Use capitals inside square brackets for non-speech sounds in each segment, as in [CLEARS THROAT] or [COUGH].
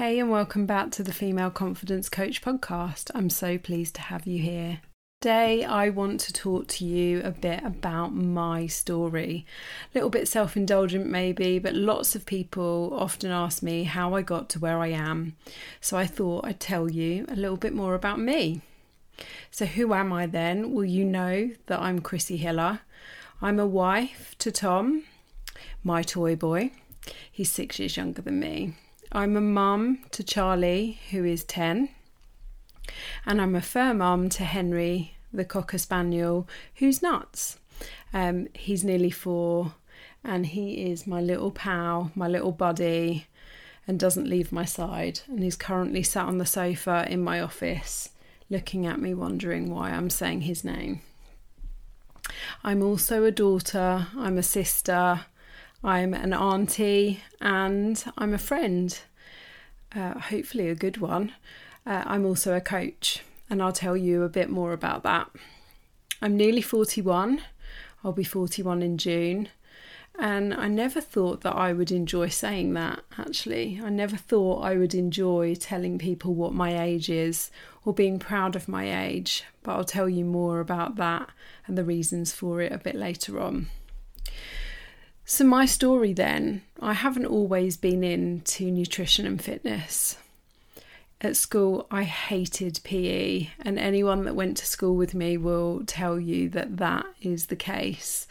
Hey, and welcome back to the Female Confidence Coach podcast. I'm so pleased to have you here. Today, I want to talk to you a bit about my story. A little bit self indulgent, maybe, but lots of people often ask me how I got to where I am. So I thought I'd tell you a little bit more about me. So, who am I then? Well, you know that I'm Chrissie Hiller. I'm a wife to Tom, my toy boy. He's six years younger than me. I'm a mum to Charlie, who is 10, and I'm a fur mum to Henry, the Cocker Spaniel, who's nuts. Um, he's nearly four, and he is my little pal, my little buddy, and doesn't leave my side. And he's currently sat on the sofa in my office, looking at me, wondering why I'm saying his name. I'm also a daughter, I'm a sister, I'm an auntie and I'm a friend, uh, hopefully a good one. Uh, I'm also a coach, and I'll tell you a bit more about that. I'm nearly 41, I'll be 41 in June. And I never thought that I would enjoy saying that, actually. I never thought I would enjoy telling people what my age is or being proud of my age, but I'll tell you more about that and the reasons for it a bit later on. So, my story then, I haven't always been into nutrition and fitness. At school, I hated PE, and anyone that went to school with me will tell you that that is the case.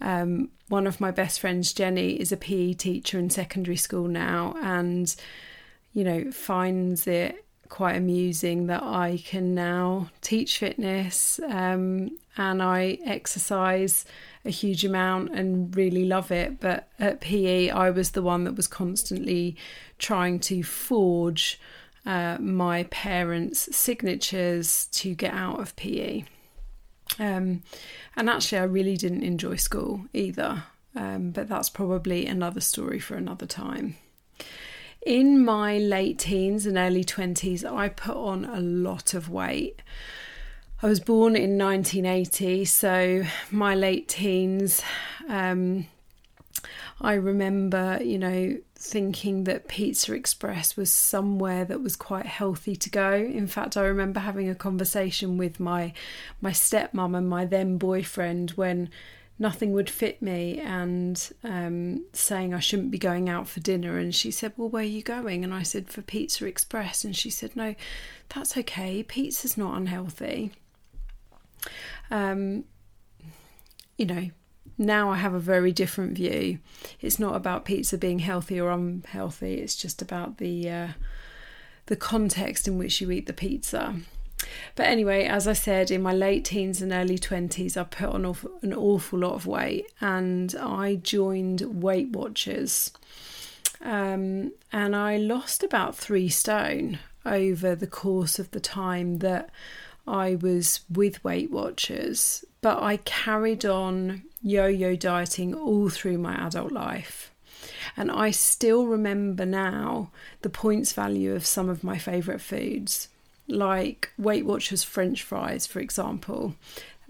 Um, one of my best friends, Jenny, is a PE teacher in secondary school now, and you know, finds it quite amusing that I can now teach fitness um, and I exercise a huge amount and really love it. But at PE, I was the one that was constantly trying to forge uh, my parents' signatures to get out of PE. Um, and actually, I really didn't enjoy school either. Um, but that's probably another story for another time. In my late teens and early 20s, I put on a lot of weight. I was born in 1980, so my late teens. Um, I remember, you know, thinking that Pizza Express was somewhere that was quite healthy to go. In fact, I remember having a conversation with my my stepmom and my then boyfriend when nothing would fit me and um, saying I shouldn't be going out for dinner. And she said, Well, where are you going? And I said, For Pizza Express. And she said, No, that's okay. Pizza's not unhealthy. Um, you know, now I have a very different view. It's not about pizza being healthy or unhealthy. It's just about the uh, the context in which you eat the pizza. But anyway, as I said, in my late teens and early 20s, I put on an awful lot of weight and I joined Weight Watchers. Um, and I lost about three stone over the course of the time that I was with Weight Watchers, but I carried on yo yo dieting all through my adult life. And I still remember now the points value of some of my favourite foods, like Weight Watchers French fries, for example.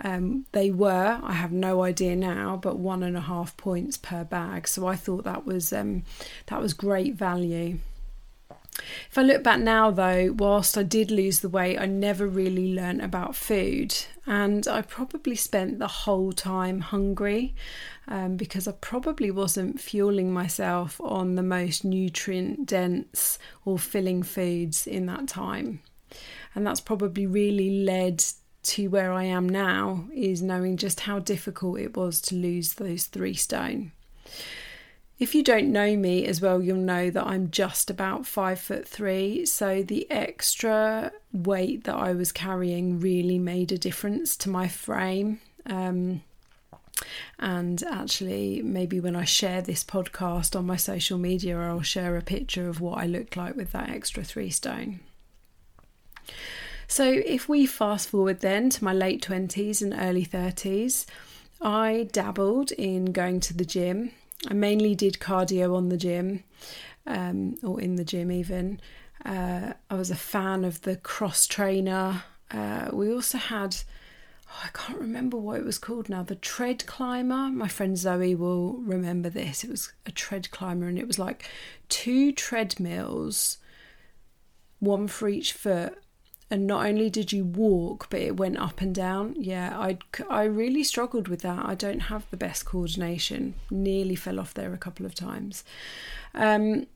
Um, they were, I have no idea now, but one and a half points per bag. So I thought that was um, that was great value. If I look back now, though, whilst I did lose the weight, I never really learnt about food, and I probably spent the whole time hungry um, because I probably wasn't fueling myself on the most nutrient dense or filling foods in that time. And that's probably really led to where I am now, is knowing just how difficult it was to lose those three stone. If you don't know me as well, you'll know that I'm just about five foot three. So the extra weight that I was carrying really made a difference to my frame. Um, and actually, maybe when I share this podcast on my social media, I'll share a picture of what I looked like with that extra three stone. So, if we fast forward then to my late 20s and early 30s, I dabbled in going to the gym I mainly did cardio on the gym, um, or in the gym even. Uh, I was a fan of the cross trainer. Uh, we also had, oh, I can't remember what it was called now, the tread climber. My friend Zoe will remember this. It was a tread climber, and it was like two treadmills one for each foot. And not only did you walk, but it went up and down. Yeah, I I really struggled with that. I don't have the best coordination. Nearly fell off there a couple of times. Um,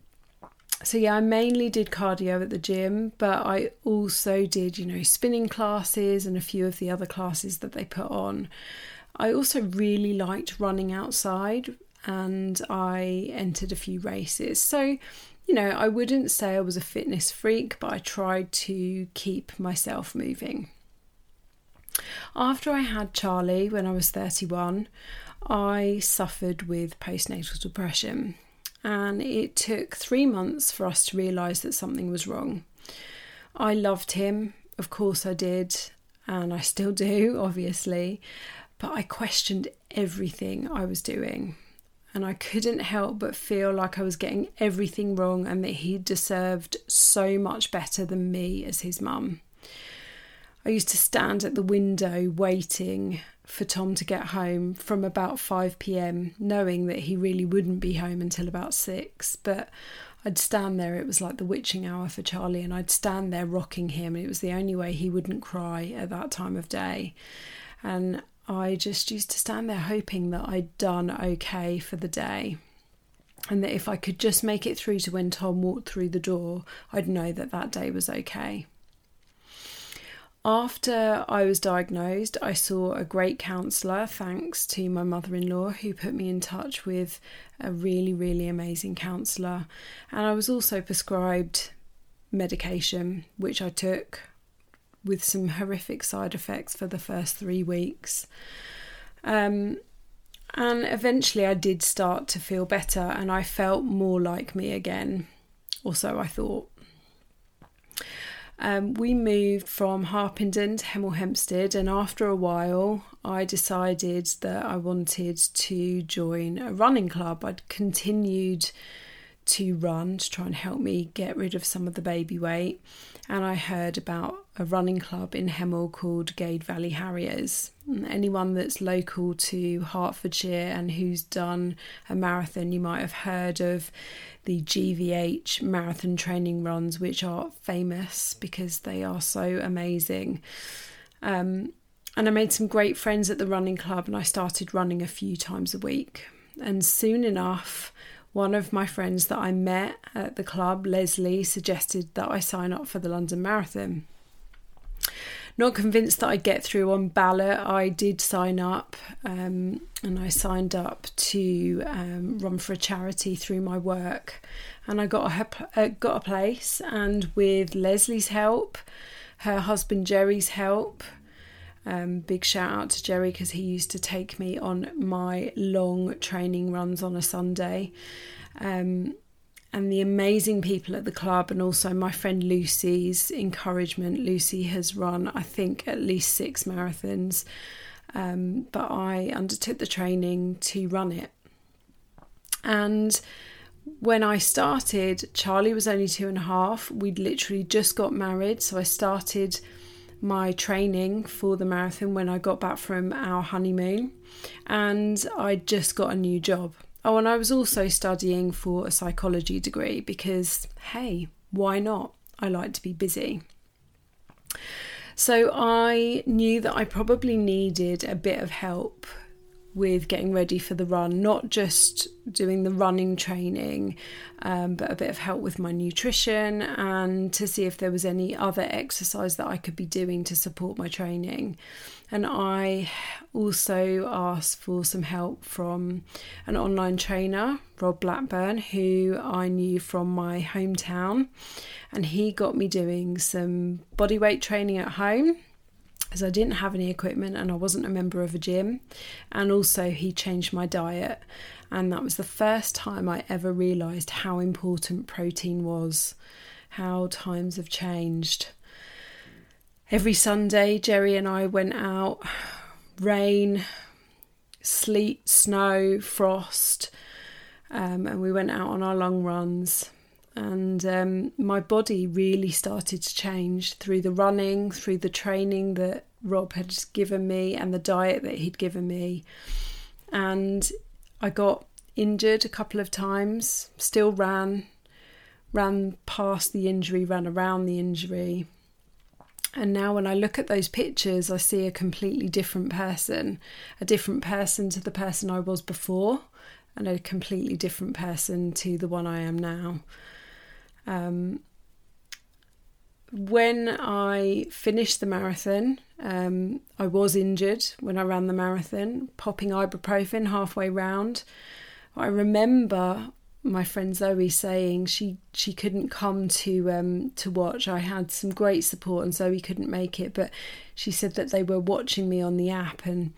so yeah, I mainly did cardio at the gym, but I also did, you know, spinning classes and a few of the other classes that they put on. I also really liked running outside and I entered a few races. So you know, I wouldn't say I was a fitness freak, but I tried to keep myself moving. After I had Charlie when I was 31, I suffered with postnatal depression, and it took three months for us to realise that something was wrong. I loved him, of course I did, and I still do, [LAUGHS] obviously, but I questioned everything I was doing and I couldn't help but feel like I was getting everything wrong and that he deserved so much better than me as his mum. I used to stand at the window waiting for Tom to get home from about 5 pm, knowing that he really wouldn't be home until about 6. But I'd stand there, it was like the witching hour for Charlie, and I'd stand there rocking him, and it was the only way he wouldn't cry at that time of day. And I just used to stand there hoping that I'd done okay for the day. And that if I could just make it through to when Tom walked through the door, I'd know that that day was okay. After I was diagnosed, I saw a great counsellor, thanks to my mother in law, who put me in touch with a really, really amazing counsellor. And I was also prescribed medication, which I took with some horrific side effects for the first three weeks. Um, and eventually I did start to feel better and I felt more like me again, or so I thought. Um, we moved from Harpenden to Hemel Hempstead, and after a while, I decided that I wanted to join a running club. I'd continued to run to try and help me get rid of some of the baby weight, and I heard about a running club in Hemel called Gade Valley Harriers. Anyone that's local to Hertfordshire and who's done a marathon, you might have heard of the GVH marathon training runs, which are famous because they are so amazing. Um, and I made some great friends at the running club, and I started running a few times a week. And soon enough, one of my friends that I met at the club, Leslie, suggested that I sign up for the London Marathon. Not convinced that I'd get through on ballot, I did sign up um, and I signed up to um, run for a charity through my work. And I got a, uh, got a place, and with Leslie's help, her husband Jerry's help, um, big shout out to Jerry because he used to take me on my long training runs on a Sunday. Um, and the amazing people at the club, and also my friend Lucy's encouragement. Lucy has run, I think, at least six marathons, um, but I undertook the training to run it. And when I started, Charlie was only two and a half. We'd literally just got married, so I started my training for the marathon when I got back from our honeymoon, and I just got a new job. Oh, and I was also studying for a psychology degree because, hey, why not? I like to be busy. So I knew that I probably needed a bit of help with getting ready for the run, not just doing the running training, um, but a bit of help with my nutrition and to see if there was any other exercise that I could be doing to support my training. And I also asked for some help from an online trainer, Rob Blackburn, who I knew from my hometown. And he got me doing some bodyweight training at home as I didn't have any equipment and I wasn't a member of a gym. And also, he changed my diet. And that was the first time I ever realised how important protein was, how times have changed. Every Sunday, Jerry and I went out, [SIGHS] rain, sleet, snow, frost, um, and we went out on our long runs and um, my body really started to change through the running, through the training that Rob had given me, and the diet that he'd given me. And I got injured a couple of times, still ran, ran past the injury, ran around the injury. And now, when I look at those pictures, I see a completely different person, a different person to the person I was before, and a completely different person to the one I am now. Um, when I finished the marathon, um, I was injured when I ran the marathon, popping ibuprofen halfway round. I remember my friend Zoe saying she she couldn't come to um to watch. I had some great support and Zoe couldn't make it, but she said that they were watching me on the app and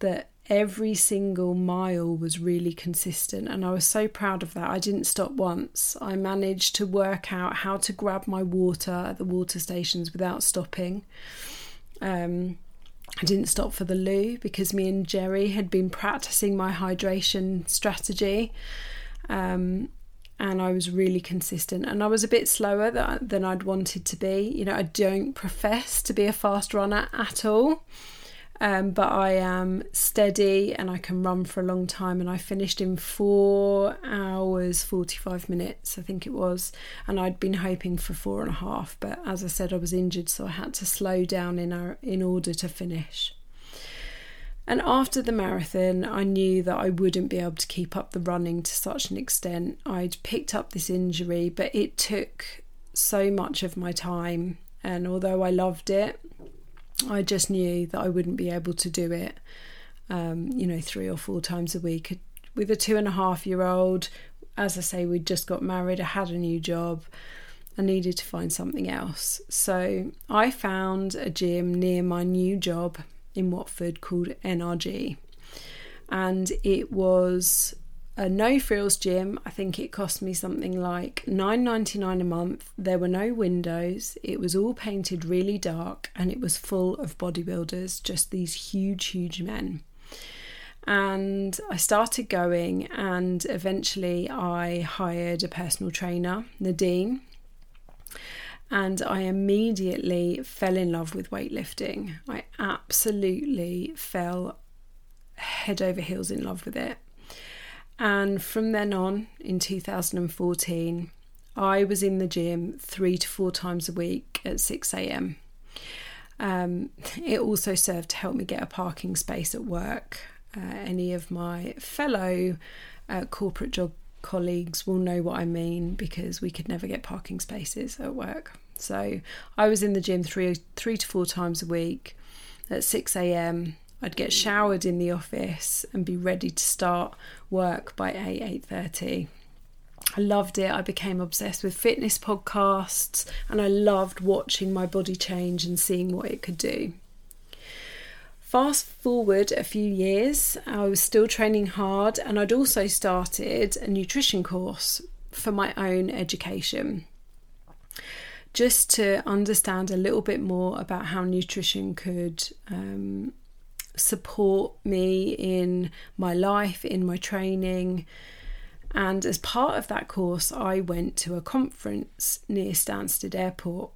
that every single mile was really consistent and I was so proud of that. I didn't stop once. I managed to work out how to grab my water at the water stations without stopping. Um, I didn't stop for the loo because me and Jerry had been practicing my hydration strategy. Um, and I was really consistent. And I was a bit slower than, than I'd wanted to be. You know, I don't profess to be a fast runner at all. Um, but I am steady and I can run for a long time. And I finished in four hours, 45 minutes, I think it was. And I'd been hoping for four and a half. But as I said, I was injured, so I had to slow down in, our, in order to finish. And after the marathon, I knew that I wouldn't be able to keep up the running to such an extent. I'd picked up this injury, but it took so much of my time. And although I loved it, I just knew that I wouldn't be able to do it, um, you know, three or four times a week. With a two and a half year old, as I say, we'd just got married, I had a new job, I needed to find something else. So I found a gym near my new job in Watford called NRG. And it was a no frills gym. I think it cost me something like nine ninety nine a month. There were no windows. It was all painted really dark and it was full of bodybuilders, just these huge, huge men. And I started going, and eventually I hired a personal trainer, Nadine. And I immediately fell in love with weightlifting. I absolutely fell head over heels in love with it. And from then on, in 2014, I was in the gym three to four times a week at 6 a.m. Um, it also served to help me get a parking space at work. Uh, any of my fellow uh, corporate job colleagues will know what I mean because we could never get parking spaces at work. So I was in the gym three three to four times a week at 6 a.m. I'd get showered in the office and be ready to start work by 8 8:30. I loved it. I became obsessed with fitness podcasts and I loved watching my body change and seeing what it could do. Fast forward a few years, I was still training hard and I'd also started a nutrition course for my own education just to understand a little bit more about how nutrition could um, support me in my life, in my training. And as part of that course, I went to a conference near Stansted Airport.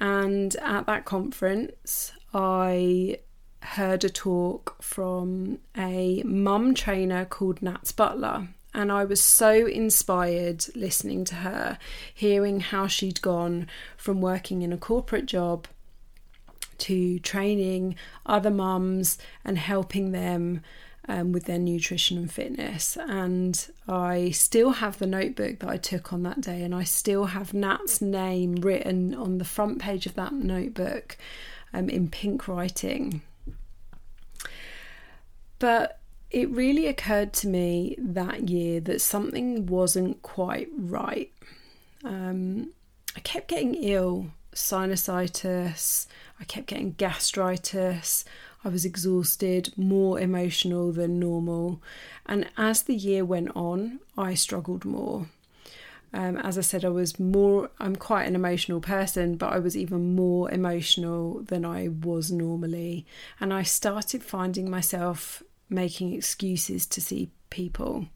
And at that conference, I heard a talk from a mum trainer called Nats Butler. And I was so inspired listening to her, hearing how she'd gone from working in a corporate job to training other mums and helping them um, with their nutrition and fitness. And I still have the notebook that I took on that day, and I still have Nat's name written on the front page of that notebook um, in pink writing. But it really occurred to me that year that something wasn't quite right. Um, I kept getting ill sinusitis, I kept getting gastritis, I was exhausted, more emotional than normal. And as the year went on, I struggled more. Um, as I said, I was more, I'm quite an emotional person, but I was even more emotional than I was normally. And I started finding myself making excuses to see people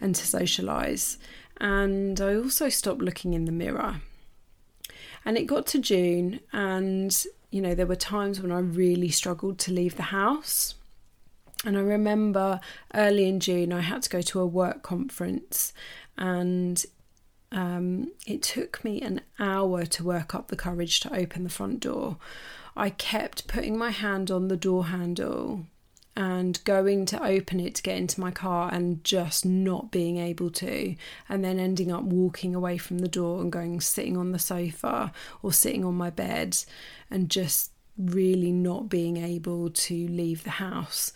and to socialise. And I also stopped looking in the mirror. And it got to June, and you know, there were times when I really struggled to leave the house. And I remember early in June, I had to go to a work conference, and Um, it took me an hour to work up the courage to open the front door. I kept putting my hand on the door handle and going to open it to get into my car and just not being able to, and then ending up walking away from the door and going sitting on the sofa or sitting on my bed and just really not being able to leave the house.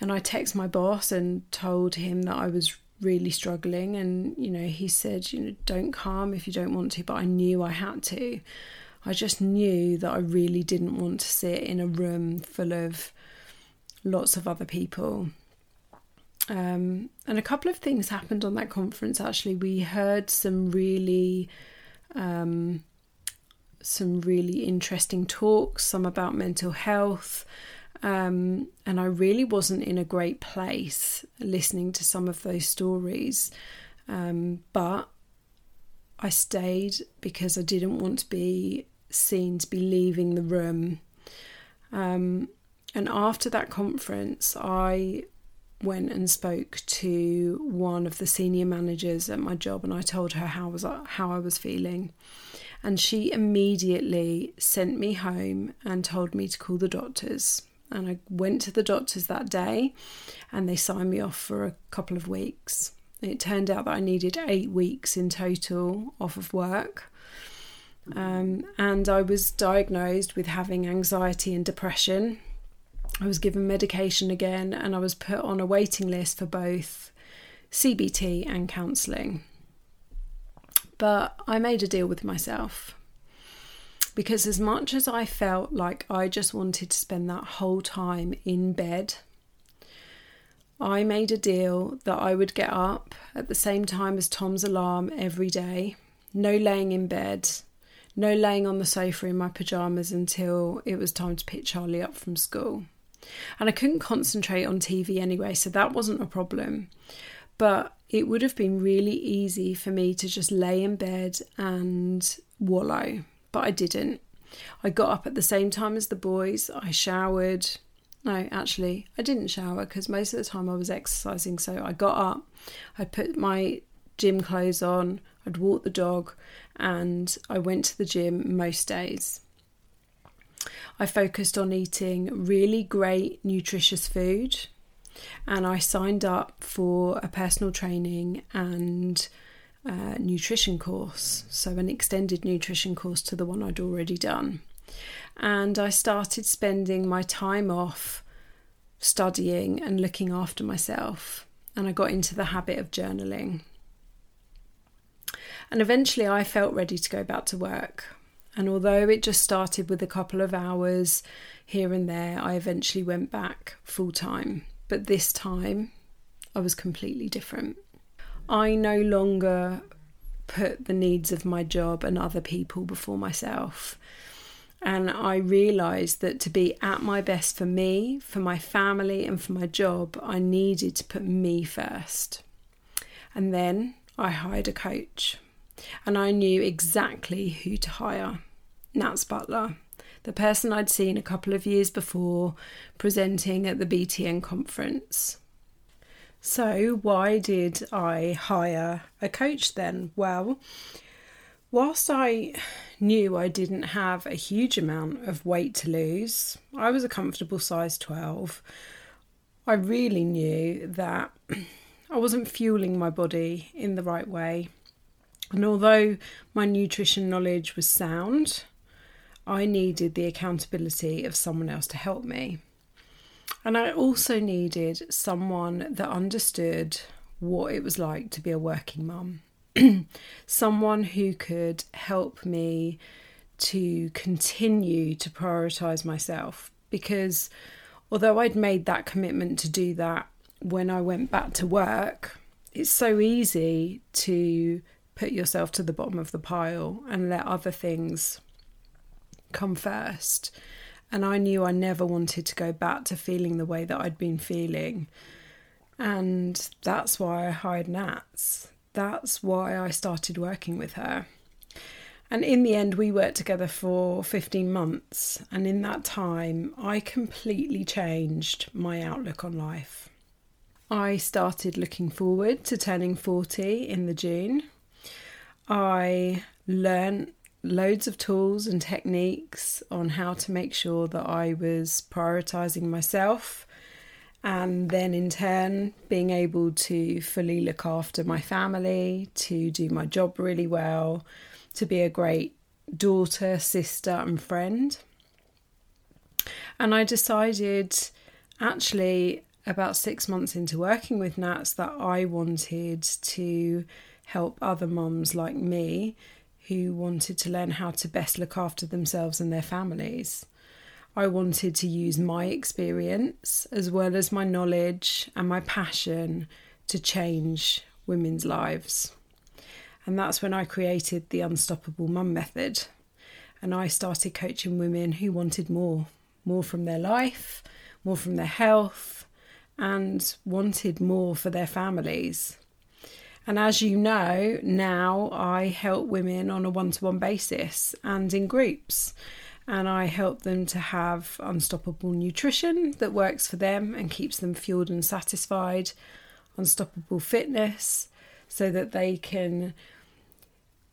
And I texted my boss and told him that I was really struggling and you know he said you know don't come if you don't want to but I knew I had to I just knew that I really didn't want to sit in a room full of lots of other people. Um, and a couple of things happened on that conference actually. We heard some really um, some really interesting talks, some about mental health. Um, and I really wasn't in a great place listening to some of those stories. Um, but I stayed because I didn't want to be seen to be leaving the room. Um, and after that conference, I went and spoke to one of the senior managers at my job, and I told her how was how I was feeling, and she immediately sent me home and told me to call the doctors. And I went to the doctors that day, and they signed me off for a couple of weeks. It turned out that I needed eight weeks in total off of work. Um, and I was diagnosed with having anxiety and depression I was given medication again and I was put on a waiting list for both CBT and counselling. But I made a deal with myself because, as much as I felt like I just wanted to spend that whole time in bed, I made a deal that I would get up at the same time as Tom's alarm every day, no laying in bed, no laying on the sofa in my pyjamas until it was time to pick Charlie up from school. And I couldn't concentrate on TV anyway, so that wasn't a problem. But it would have been really easy for me to just lay in bed and wallow, but I didn't. I got up at the same time as the boys, I showered. No, actually, I didn't shower because most of the time I was exercising. So I got up, I put my gym clothes on, I'd walk the dog, and I went to the gym most days. I focused on eating really great, nutritious food. And I signed up for a personal training and uh, nutrition course, so an extended nutrition course to the one I'd already done. And I started spending my time off studying and looking after myself. And I got into the habit of journaling. And eventually I felt ready to go back to work. And although it just started with a couple of hours here and there, I eventually went back full time. But this time, I was completely different. I no longer put the needs of my job and other people before myself. And I realised that to be at my best for me, for my family, and for my job, I needed to put me first. And then I hired a coach and I knew exactly who to hire Nats Butler, the person I'd seen a couple of years before presenting at the BTN conference. So, why did I hire a coach then? Well, whilst I knew I didn't have a huge amount of weight to lose, I was a comfortable size 12. I really knew that [CLEARS THROAT] I wasn't fueling my body in the right way. And although my nutrition knowledge was sound, I needed the accountability of someone else to help me. And I also needed someone that understood what it was like to be a working mum. [CLEARS THROAT] someone who could help me to continue to prioritize myself because although I'd made that commitment to do that when I went back to work, it's so easy to put yourself to the bottom of the pile and let other things come first. And I knew I never wanted to go back to feeling the way that I'd been feeling. And that's why I hired Nats. That's why I started working with her. And in the end, we worked together for 15 months. And in that time, I completely changed my outlook on life. I started looking forward to turning 40 in the June. I learned loads of tools and techniques on how to make sure that I was prioritizing myself and then in turn being able to fully look after my family, to do my job really well, to be a great daughter, sister, and friend. And I decided actually about six months into working with Nats that I wanted to help other mums like me who wanted to learn how to best look after themselves and their families. I wanted to use my experience as well as my knowledge and my passion to change women's lives. And that's when I created the Unstoppable Mum Method. And I started coaching women who wanted more more from their life, more from their health, and wanted more for their families. And as you know, now I help women on a one to one basis and in groups. And I help them to have unstoppable nutrition that works for them and keeps them fueled and satisfied, unstoppable fitness, so that they can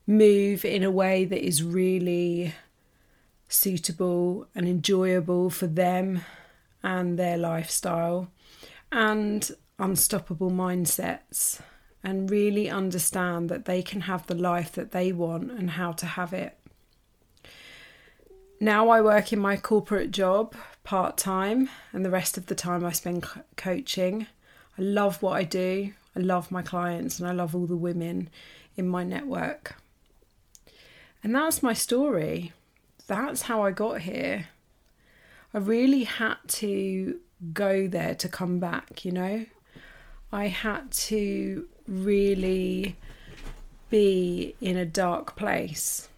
move in a way that is really suitable and enjoyable for them and their lifestyle, and unstoppable mindsets and really understand that they can have the life that they want and how to have it. Now I work in my corporate job part time, and the rest of the time I spend coaching. I love what I do, I love my clients, and I love all the women in my network. And that's my story. That's how I got here. I really had to go there to come back, you know? I had to really be in a dark place.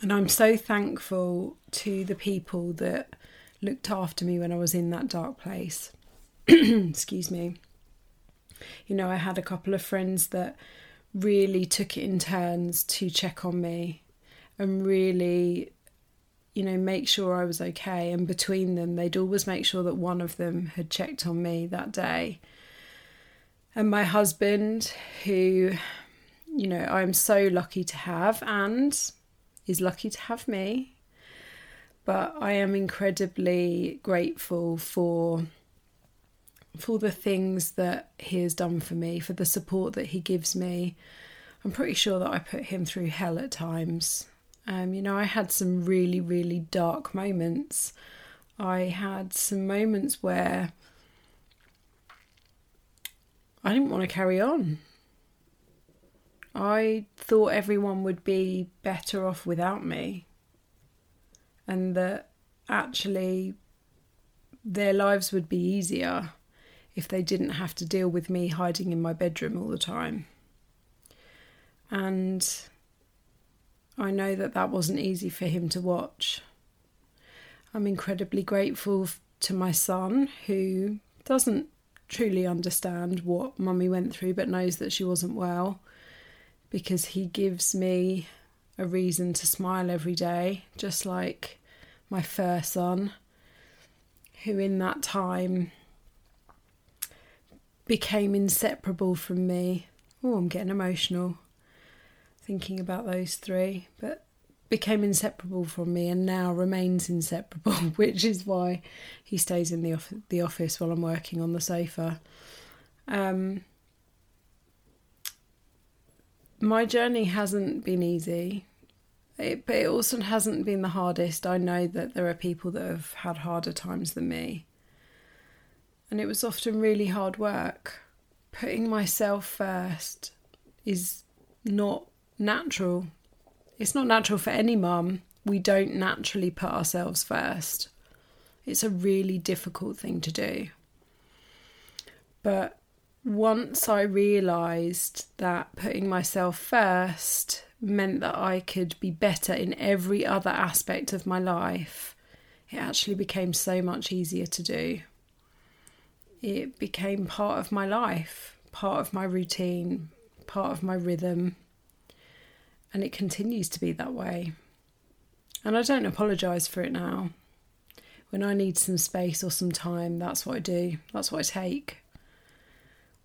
And I'm so thankful to the people that looked after me when I was in that dark place. [CLEARS THROAT] Excuse me. You know, I had a couple of friends that really took it in turns to check on me and really, you know, make sure I was okay. And between them, they'd always make sure that one of them had checked on me that day and my husband, who, you know, I'm so lucky to have and is lucky to have me. But I am incredibly grateful for for the things that he has done for me, for the support that he gives me. I'm pretty sure that I put him through hell at times. Um, you know, I had some really, really dark moments. I had some moments where I didn't want to carry on. I thought everyone would be better off without me, and that actually their lives would be easier if they didn't have to deal with me hiding in my bedroom all the time. And I know that that wasn't easy for him to watch. I'm incredibly grateful to my son who doesn't truly understand what mummy went through, but knows that she wasn't well because he gives me a reason to smile every day, just like my first son, who in that time became inseparable from me. Oh, I'm getting emotional thinking about those three, but became inseparable from me and now remains inseparable, [LAUGHS] which is why he stays in the off- the office while I'm working on the sofa. Um, my journey hasn't been easy, it, but it also hasn't been the hardest. I know that there are people that have had harder times than me, and it was often really hard work. Putting myself first is not natural it's not natural for any mum. We don't naturally put ourselves first. It's a really difficult thing to do. But once I realised that putting myself first meant that I could be better in every other aspect of my life, it actually became so much easier to do. It became part of my life, part of my routine, part of my rhythm and it continues to be that way. And I don't apologise for it now. When I need some space or some time, that's what I do, that's what I take.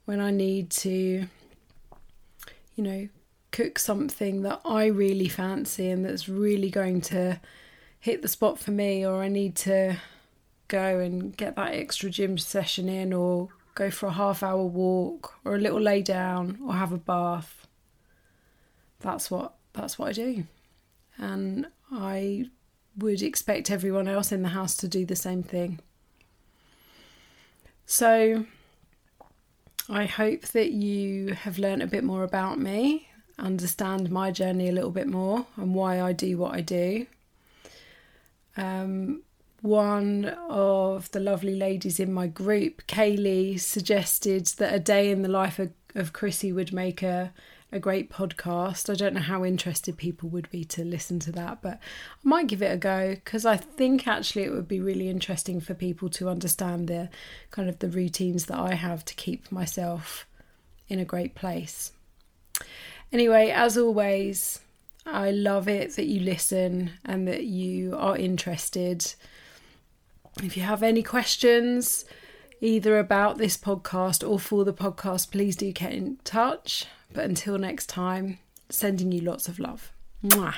When I need to, you know, cook something that I really fancy and that's really going to hit the spot for me, or I need to go and get that extra gym session in, or go for a half hour walk, or a little lay down, or have a bath. That's what that's what I do, and I would expect everyone else in the house to do the same thing. So, I hope that you have learned a bit more about me, understand my journey a little bit more, and why I do what I do. Um, one of the lovely ladies in my group, Kaylee, suggested that a day in the life of, of Chrissie would make a a great podcast. I don't know how interested people would be to listen to that, but I might give it a go because I think actually it would be really interesting for people to understand the kind of the routines that I have to keep myself in a great place. Anyway, as always, I love it that you listen and that you are interested. If you have any questions, either about this podcast or for the podcast, please do get in touch. But until next time, sending you lots of love. Mwah.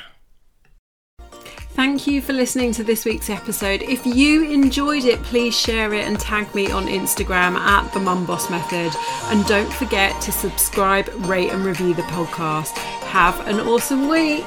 Thank you for listening to this week's episode. If you enjoyed it, please share it and tag me on Instagram at the Mum Boss Method. And don't forget to subscribe, rate, and review the podcast. Have an awesome week.